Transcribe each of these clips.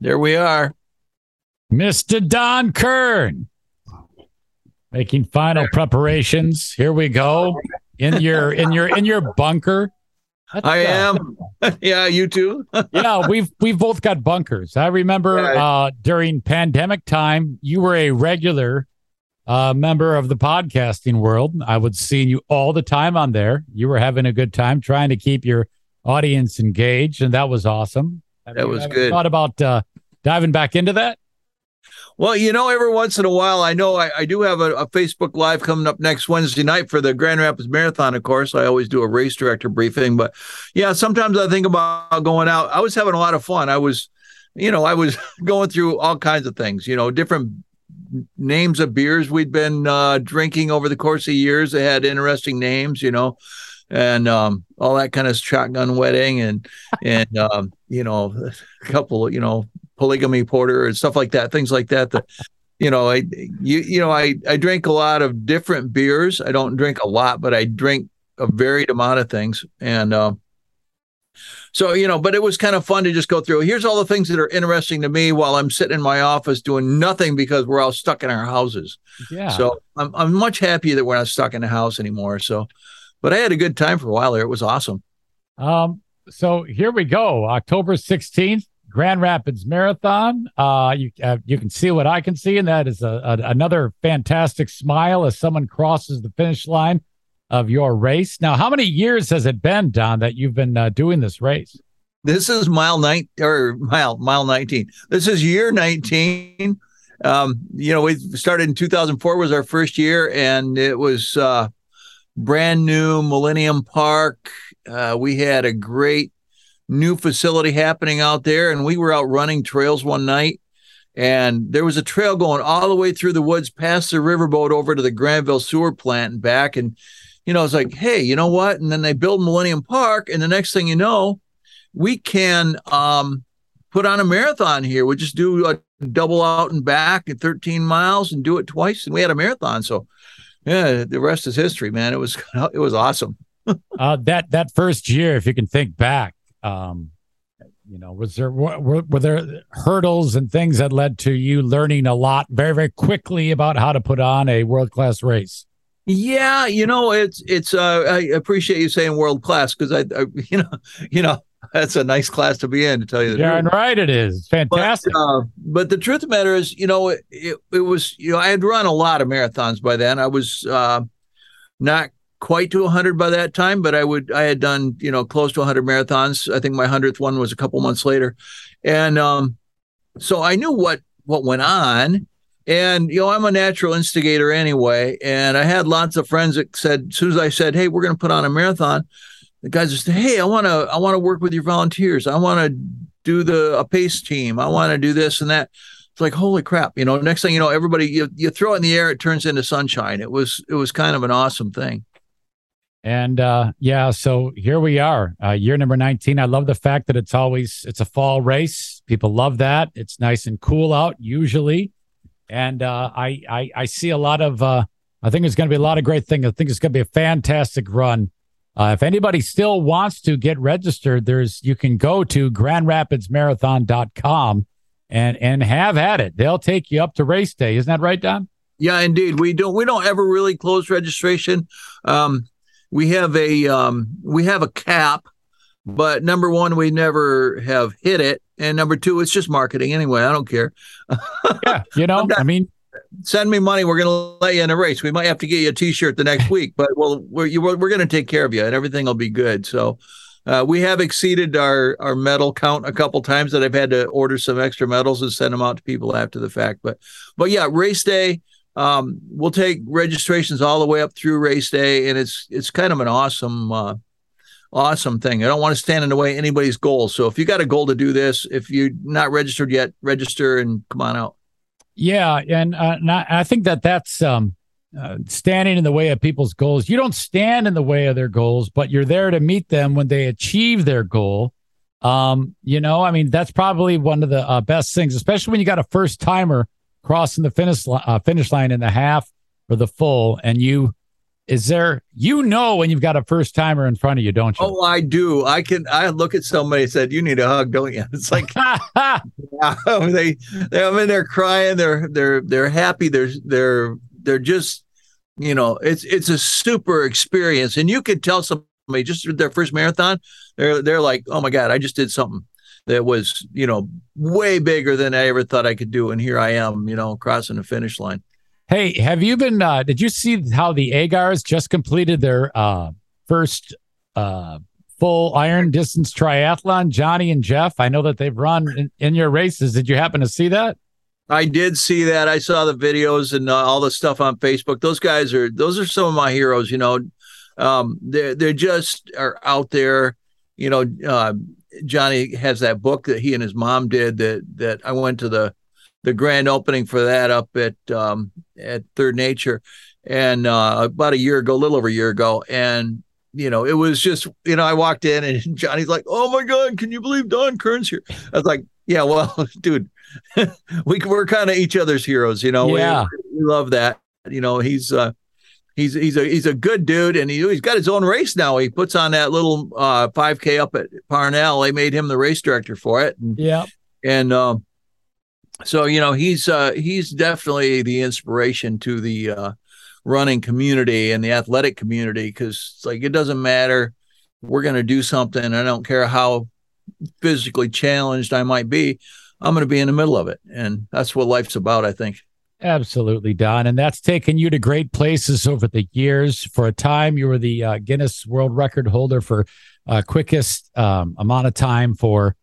There we are. Mr. Don Kern making final preparations. Here we go. In your in your in your bunker. That's, I am. yeah, you too. yeah, we've we've both got bunkers. I remember uh, during pandemic time, you were a regular uh, member of the podcasting world. I would see you all the time on there. You were having a good time trying to keep your audience engaged, and that was awesome. That was good. Thought about uh, diving back into that. Well, you know, every once in a while, I know I, I do have a, a, Facebook Live coming up next Wednesday night for the Grand Rapids Marathon. Of course, I always do a race director briefing, but yeah, sometimes I think about going out. I was having a lot of fun. I was, you know, I was going through all kinds of things. You know, different names of beers we'd been uh, drinking over the course of years. They had interesting names. You know, and um, all that kind of shotgun wedding and and um, you know a couple you know polygamy porter and stuff like that things like that that you know i you you know i i drink a lot of different beers. I don't drink a lot but i drink a varied amount of things. And uh, so you know but it was kind of fun to just go through. Here's all the things that are interesting to me while i'm sitting in my office doing nothing because we're all stuck in our houses. Yeah. So i'm, I'm much happier that we're not stuck in the house anymore. So but I had a good time for a while there. It was awesome. Um, so here we go, October 16th, Grand Rapids Marathon. Uh, you uh, you can see what I can see, and that is a, a, another fantastic smile as someone crosses the finish line of your race. Now, how many years has it been, Don, that you've been uh, doing this race? This is mile nine or mile mile 19. This is year 19. Um, you know, we started in 2004 was our first year, and it was uh, brand new Millennium Park. Uh, we had a great new facility happening out there, and we were out running trails one night. And there was a trail going all the way through the woods past the riverboat over to the Grandville sewer plant and back. And, you know, it's like, hey, you know what? And then they build Millennium Park. And the next thing you know, we can um, put on a marathon here. We just do a double out and back at 13 miles and do it twice. And we had a marathon. So yeah, the rest is history, man. It was it was awesome. uh, that that first year, if you can think back, um, you know, was there were, were there hurdles and things that led to you learning a lot very very quickly about how to put on a world class race? Yeah, you know, it's it's. Uh, I appreciate you saying world class because I, I, you know, you know, that's a nice class to be in, to tell you the Darn truth. right, it is fantastic. But, uh, but, the truth of the matter is, you know, it, it, it, was, you know, I had run a lot of marathons by then. I was uh, not quite to 100 by that time, but I would, I had done, you know, close to 100 marathons. I think my 100th one was a couple months later, and um, so I knew what what went on. And you know, I'm a natural instigator anyway, and I had lots of friends that said, as soon as I said, "Hey, we're going to put on a marathon," the guys just say, "Hey, I want to I want to work with your volunteers. I want to do the a pace team. I want to do this and that." It's like holy crap, you know. Next thing you know, everybody you, you throw it in the air, it turns into sunshine. It was it was kind of an awesome thing. And uh, yeah, so here we are, uh, year number 19. I love the fact that it's always it's a fall race. People love that. It's nice and cool out usually, and uh, I, I I see a lot of. Uh, I think it's going to be a lot of great things. I think it's going to be a fantastic run. Uh, if anybody still wants to get registered, there's you can go to grandrapidsmarathon.com and and have at it. They'll take you up to race day. Isn't that right, Don? Yeah, indeed. We don't we don't ever really close registration. Um, we have a um, we have a cap, but number one, we never have hit it, and number two, it's just marketing anyway. I don't care. yeah, you know, not, I mean, send me money. We're going to let you in a race. We might have to get you a T-shirt the next week, but well, we're you, we're going to take care of you, and everything will be good. So. Uh, we have exceeded our, our medal count a couple times that I've had to order some extra medals and send them out to people after the fact. But but yeah, race day, um, we'll take registrations all the way up through race day, and it's it's kind of an awesome uh, awesome thing. I don't want to stand in the way of anybody's goal. So if you got a goal to do this, if you're not registered yet, register and come on out. Yeah, and, uh, and I, think that that's um, uh, standing in the way of people's goals. You don't stand in the way of their goals, but you're there to meet them when they achieve their goal. Um, you know, I mean, that's probably one of the uh, best things, especially when you got a first timer crossing the finish uh, finish line in the half or the full, and you is there you know when you've got a first timer in front of you, don't you? Oh, I do. I can. I look at somebody and said, "You need a hug, don't you?" It's like they, they. I mean, they're crying. They're they're they're happy. They're they're they're just you know, it's it's a super experience, and you could tell somebody just their first marathon, they're they're like, "Oh my god, I just did something." That was, you know, way bigger than I ever thought I could do, and here I am, you know, crossing the finish line. Hey, have you been? Uh, did you see how the Agars just completed their uh, first uh, full iron distance triathlon? Johnny and Jeff. I know that they've run in, in, your races. Did you happen to see that? I did see that. I saw the videos and uh, all the stuff on Facebook. Those guys are those are some of my heroes. You know, um, they're they're just are out there. You know, uh, Johnny has that book that he and his mom did that that I went to the the grand opening for that up at um, at Third Nature, and uh, about a year ago, a little over a year ago, and you know, it was just you know, I walked in and Johnny's like, "Oh my God, can you believe Don Kern's here?" I was like, "Yeah, well, dude, we we're kind of each other's heroes, you know. Yeah, we, we love that. You know, he's uh, he's he's a he's a good dude, and he he's got his own race now. He puts on that little uh 5K up at Parnell. They made him the race director for it. And, yeah, and um, so you know he's uh, he's definitely the inspiration to the uh, running community and the athletic community because it's like it doesn't matter. We're going to do something. I don't care how physically challenged i might be i'm going to be in the middle of it. And that's what life's about i think. Absolutely don. And that's taken you to great places over the years. For a time you were the uh, guinness world record holder for uh, quickest um, amount of time for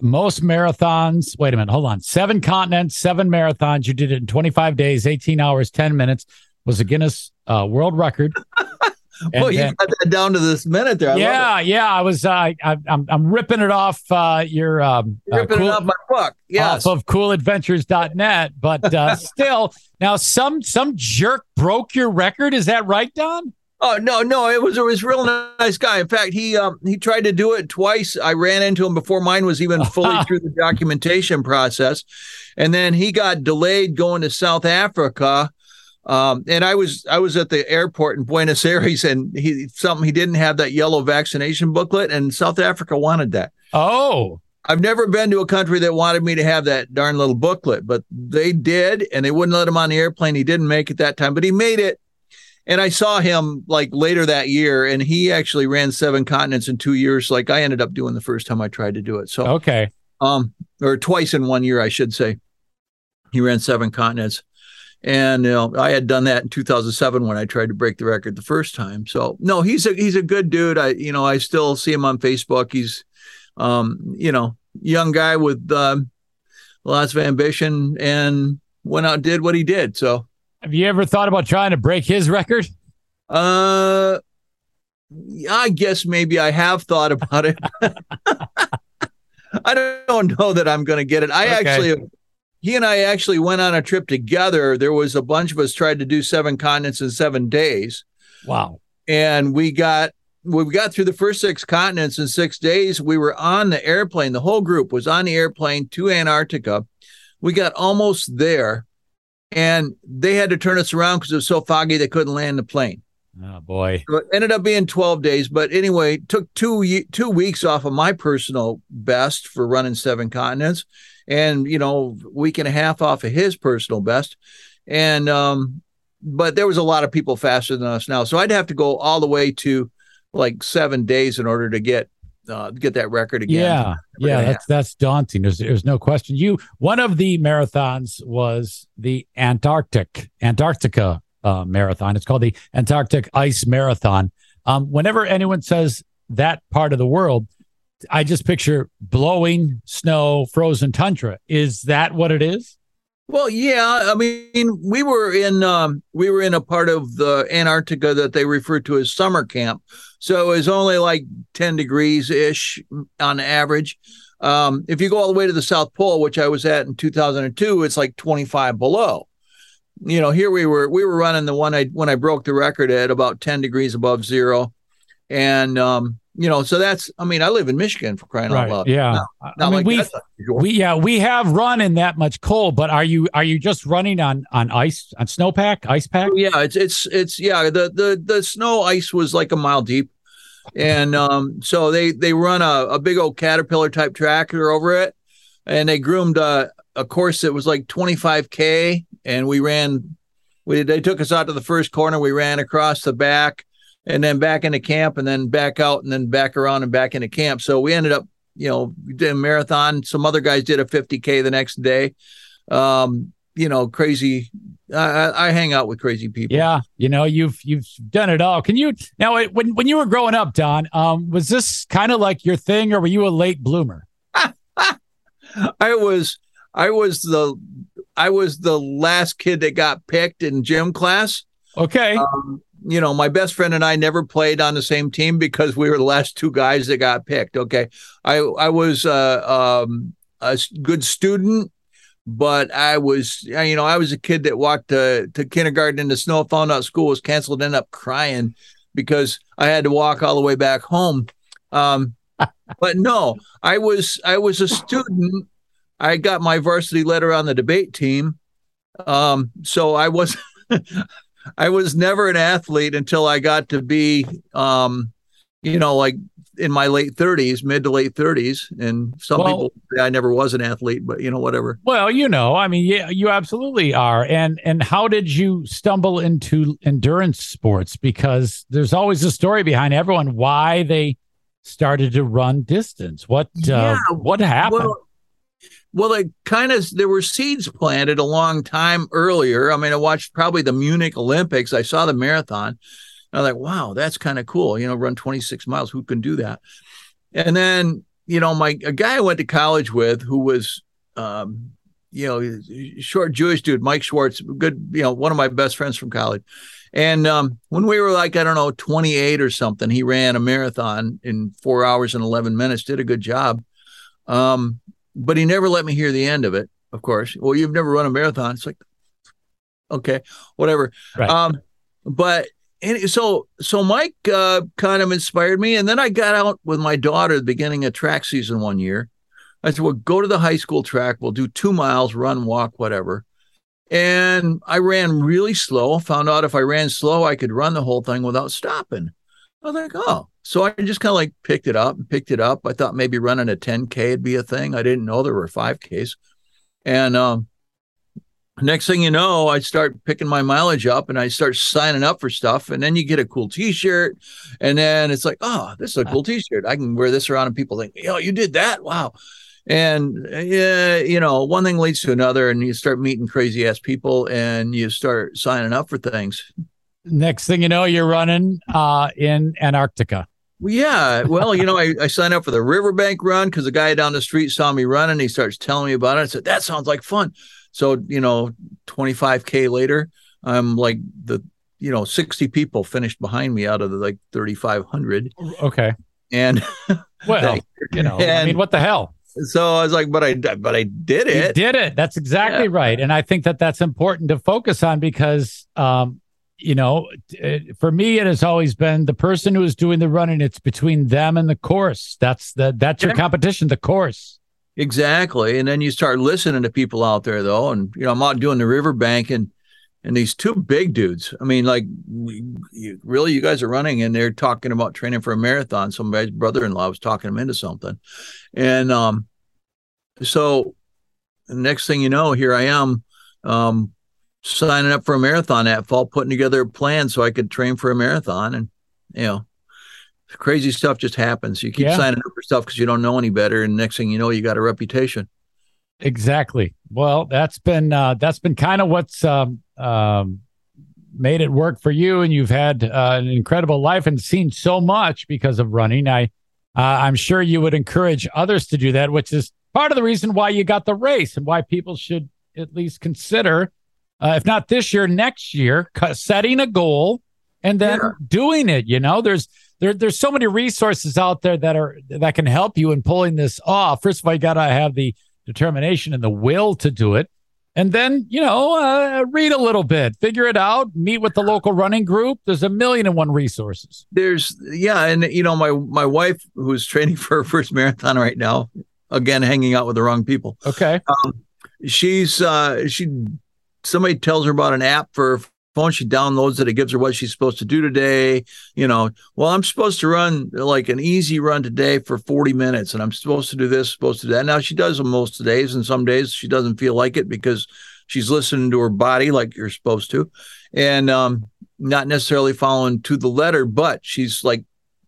most marathons. Wait a minute, hold on. Seven continents, seven marathons. You did it in 25 days, 18 hours, 10 minutes. Was a Guinness uh, World Record. well, you got that down to this minute there. I yeah, yeah. I was. Uh, I, am I'm ripping it off uh, your um, uh, ripping cool, it off my book. Yes, off of CoolAdventures.net. But uh, still, now some some jerk broke your record. Is that right, Don? Oh no, no, it was it was real nice guy. In fact, he um he tried to do it twice. I ran into him before mine was even fully through the documentation process, and then he got delayed going to South Africa. Um, and I was I was at the airport in Buenos Aires, and he something he didn't have that yellow vaccination booklet, and South Africa wanted that. Oh, I've never been to a country that wanted me to have that darn little booklet, but they did, and they wouldn't let him on the airplane. He didn't make it that time, but he made it and I saw him like later that year, and he actually ran seven continents in two years. Like I ended up doing the first time I tried to do it. So okay, um, or twice in one year, I should say. He ran seven continents, and you know I had done that in 2007 when I tried to break the record the first time. So no, he's a he's a good dude. I you know I still see him on Facebook. He's um you know young guy with uh, lots of ambition and went out did what he did. So have you ever thought about trying to break his record? Uh, I guess maybe I have thought about it. I don't know that I'm going to get it. I okay. actually, he and I actually went on a trip together. There was a bunch of us tried to do seven continents in seven days. Wow. And we got we got through the first six continents in six days. We were on the airplane. The whole group was on the airplane to Antarctica. We got almost there and they had to turn us around because it was so foggy they couldn't land the plane. Oh boy! So it ended up being twelve days, but anyway, took two two weeks off of my personal best for running seven continents, and you know, week and a half off of his personal best, and um, but there was a lot of people faster than us now, so I'd have to go all the way to like seven days in order to get uh, get that record again. Yeah, yeah, that's that's daunting. There's there's no question. You one of the marathons was the Antarctic Antarctica uh, marathon. It's called the Antarctic Ice Marathon. Um, whenever anyone says that part of the world, I just picture blowing snow, frozen tundra. Is that what it is? Well, yeah. I mean, we were in um, we were in a part of the Antarctica that they refer to as summer camp. So it was only like ten degrees ish on average. Um, if you go all the way to the South Pole, which I was at in 2002, it's like 25 below. You know, here we were we were running the one I when I broke the record at about 10 degrees above zero, and um, you know, so that's. I mean, I live in Michigan for crying right. out loud. Yeah, Not, I mean like we we yeah we have run in that much cold, but are you are you just running on on ice on snowpack ice pack? yeah, it's it's it's yeah. The the the snow ice was like a mile deep, and um, so they they run a, a big old caterpillar type tractor over it, and they groomed a a course that was like 25k, and we ran. We they took us out to the first corner. We ran across the back, and then back into camp, and then back out, and then back around and back into camp. So we ended up, you know, did a marathon. Some other guys did a 50k the next day. Um, you know, crazy. I, I I hang out with crazy people. Yeah, you know you've you've done it all. Can you now when when you were growing up, Don? Um, was this kind of like your thing, or were you a late bloomer? I was I was the I was the last kid that got picked in gym class. Okay, Um, you know, my best friend and I never played on the same team because we were the last two guys that got picked. Okay, I I was uh, um, a good student, but I was you know I was a kid that walked to to kindergarten in the snow, found out school was canceled, ended up crying because I had to walk all the way back home. Um, but no, I was I was a student. I got my varsity letter on the debate team. Um, so I was I was never an athlete until I got to be um, you know, like in my late 30s, mid to late 30s. And some Well- people say I never was an athlete, but you know, whatever. well, you know, I mean, yeah, you absolutely are. And and how did you stumble into endurance sports? Because there's always a story behind everyone why they started to run distance. What uh, what happened? Well, well, it kind of there were seeds planted a long time earlier. I mean, I watched probably the Munich Olympics. I saw the marathon. I was like, wow, that's kind of cool. You know, run 26 miles. Who can do that? And then, you know, my a guy I went to college with who was um, you know, short Jewish dude, Mike Schwartz, good, you know, one of my best friends from college. And um, when we were like, I don't know, 28 or something, he ran a marathon in four hours and 11 minutes, did a good job. Um, but he never let me hear the end of it, of course. Well, you've never run a marathon. It's like, okay, whatever. Right. Um, but and so so Mike uh, kind of inspired me, and then I got out with my daughter at the beginning of track season one year. I said, "Well, go to the high school track. We'll do two miles, run, walk, whatever." And I ran really slow. Found out if I ran slow, I could run the whole thing without stopping. I was like, "Oh." So I just kind of like picked it up and picked it up. I thought maybe running a 10k would be a thing. I didn't know there were 5ks, and um, next thing you know, I start picking my mileage up and I start signing up for stuff. And then you get a cool t-shirt. And then it's like, oh, this is a cool t-shirt. I can wear this around and people think, oh, you did that. Wow. And yeah, you know, one thing leads to another, and you start meeting crazy ass people and you start signing up for things. Next thing you know, you're running uh, in Antarctica. Yeah. Well, you know, I, I signed up for the riverbank run because the guy down the street saw me running. He starts telling me about it. I said, that sounds like fun. So, you know, 25K later, I'm like the, you know, 60 people finished behind me out of the like 3,500. Okay. And Well, you know, I mean, what the hell? so I was like, but I, but I did it. You did it. That's exactly Yeah. right. And I think that that's important to focus on because, um, you know, it, for me, it has always been the person who is doing the running. It's between them and the course. That's the that's your competition, the course. Exactly. And then you start listening to people out there though. And, you know, I'm out doing the riverbank and, and these two big dudes. I mean, like, you, really, you guys are running, and they're talking about training for a marathon. Somebody's brother-in-law was talking them into something, and um, so next thing you know, here I am, um, signing up for a marathon that fall, putting together a plan so I could train for a marathon, and you know, crazy stuff just happens. You keep Yeah. signing up for stuff because you don't know any better, and next thing you know, you got a reputation. Exactly. Well, that's been uh, that's been kind of what's um, um, made it work for you, and you've had uh, an incredible life and seen so much because of running. I uh, I'm sure you would encourage others to do that, which is part of the reason why you got the race and why people should at least consider, uh, if not this year, next year, setting a goal and then Yeah. doing it. You know, there's there, there's so many resources out there that are that can help you in pulling this off. First of all, you got to have the determination and the will to do it. and then you know uh, read a little bit, figure it out, meet with the local running group. There's a million and one resources. There's yeah, and you know my my wife who's training for her first marathon right now, again hanging out with the wrong people. Okay, um, she's uh, she somebody tells her about an app for phone. She downloads it. It gives her what she's supposed to do today. You know, well, I'm supposed to run like an easy run today for 40 minutes, and I'm supposed to do this, supposed to do that. Now she does them most days, and some days she doesn't feel like it because she's listening to her body like you're supposed to, and um, not necessarily following to the letter. But she's like,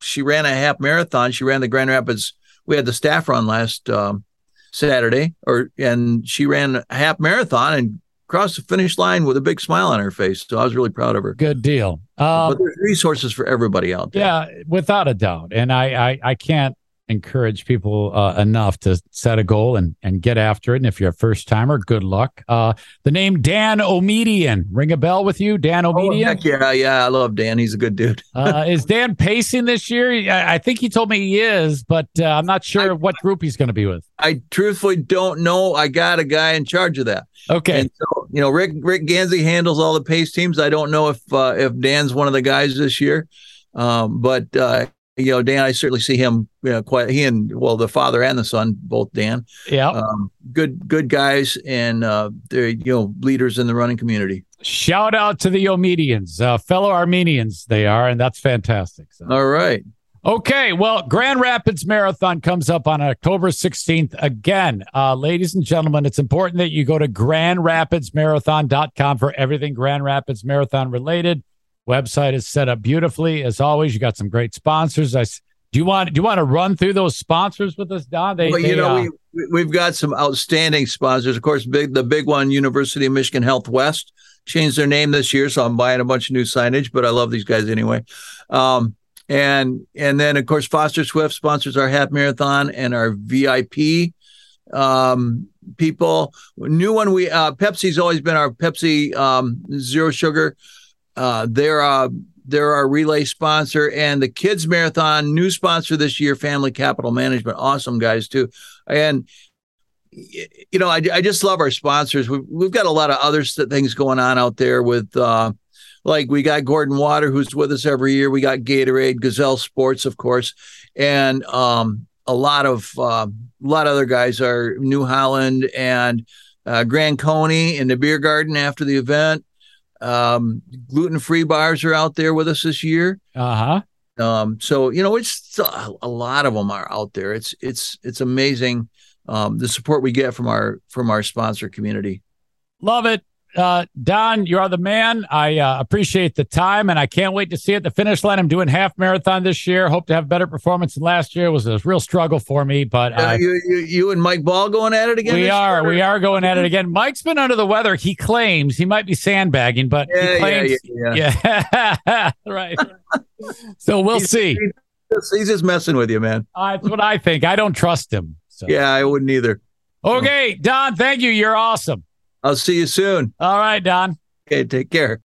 she ran a half marathon. She ran the Grand Rapids. We had the staff run last um, Saturday, or and she ran a half marathon and across the finish line with a big smile on her face. So I was really proud of her. Good deal. Um, but there's resources for everybody out there. Yeah, without a doubt. And I, I, I can't encourage people uh, enough to set a goal and, and get after it. And if you're a first timer, good luck. Uh, the name Dan Omedian, ring a bell with you? Dan oh, Omedian? Oh, yeah, yeah. I love Dan. He's a good dude. uh, is Dan pacing this year? I, I, think he told me he is, but uh, I'm not sure I, what group he's going to be with. I truthfully don't know. I got a guy in charge of that. Okay. And so, you know, Rick Rick Gansey handles all the pace teams. I don't know if uh, if Dan's one of the guys this year. Um, but uh, you know, Dan, I certainly see him you know, quite. He and well, the father and the son, both Dan. Yeah, um, good, good guys, and uh, they're you know leaders in the running community. Shout out to the Omedians, uh, fellow Armenians, they are, and that's fantastic. So. All right. Okay, well, Grand Rapids Marathon comes up on October 16th. Again, uh, ladies and gentlemen, it's important that you go to grandrapidsmarathon.com for everything Grand Rapids Marathon related. Website is set up beautifully. As always, you got some great sponsors. I, do you want do you want to run through those sponsors with us, Don? They, well, you they, know, uh, we, we've got some outstanding sponsors. Of course, big the big one, University of Michigan Health West, changed their name this year, so I'm buying a bunch of new signage. But I love these guys anyway. Um, and and then of course Foster Swift sponsors our half marathon and our VIP um, people. New one we uh, Pepsi's always been our Pepsi um, zero sugar. Uh, they're uh, they're our relay sponsor and the kids marathon new sponsor this year family capital management awesome guys too and you know i, I just love our sponsors we've, we've got a lot of other things going on out there with uh, like we got Gordon Water, who's with us every year. We got Gatorade, Gazelle Sports, of course, and um, a lot of uh, a lot of other guys are New Holland and uh, Grand Coney in the beer garden after the event. Um, Gluten free bars are out there with us this year. Uh huh. Um, so you know, it's a lot of them are out there. It's it's it's amazing um, the support we get from our from our sponsor community. Love it uh, Don, you are the man. I uh, appreciate the time, and I can't wait to see it. The finish line. I'm doing half marathon this year. Hope to have better performance than last year. It was a real struggle for me, but uh, you, you, you, and Mike Ball going at it again. We are. Year? We are going at it again. Mike's been under the weather. He claims he might be sandbagging, but yeah, he claims, yeah, yeah, yeah. right. so we'll he's, see. He's just messing with you, man. Uh, that's what I think. I don't trust him. So. Yeah, I wouldn't either. Okay, Don. Thank you. You're awesome. I'll see you soon. All right, Don. Okay, take care.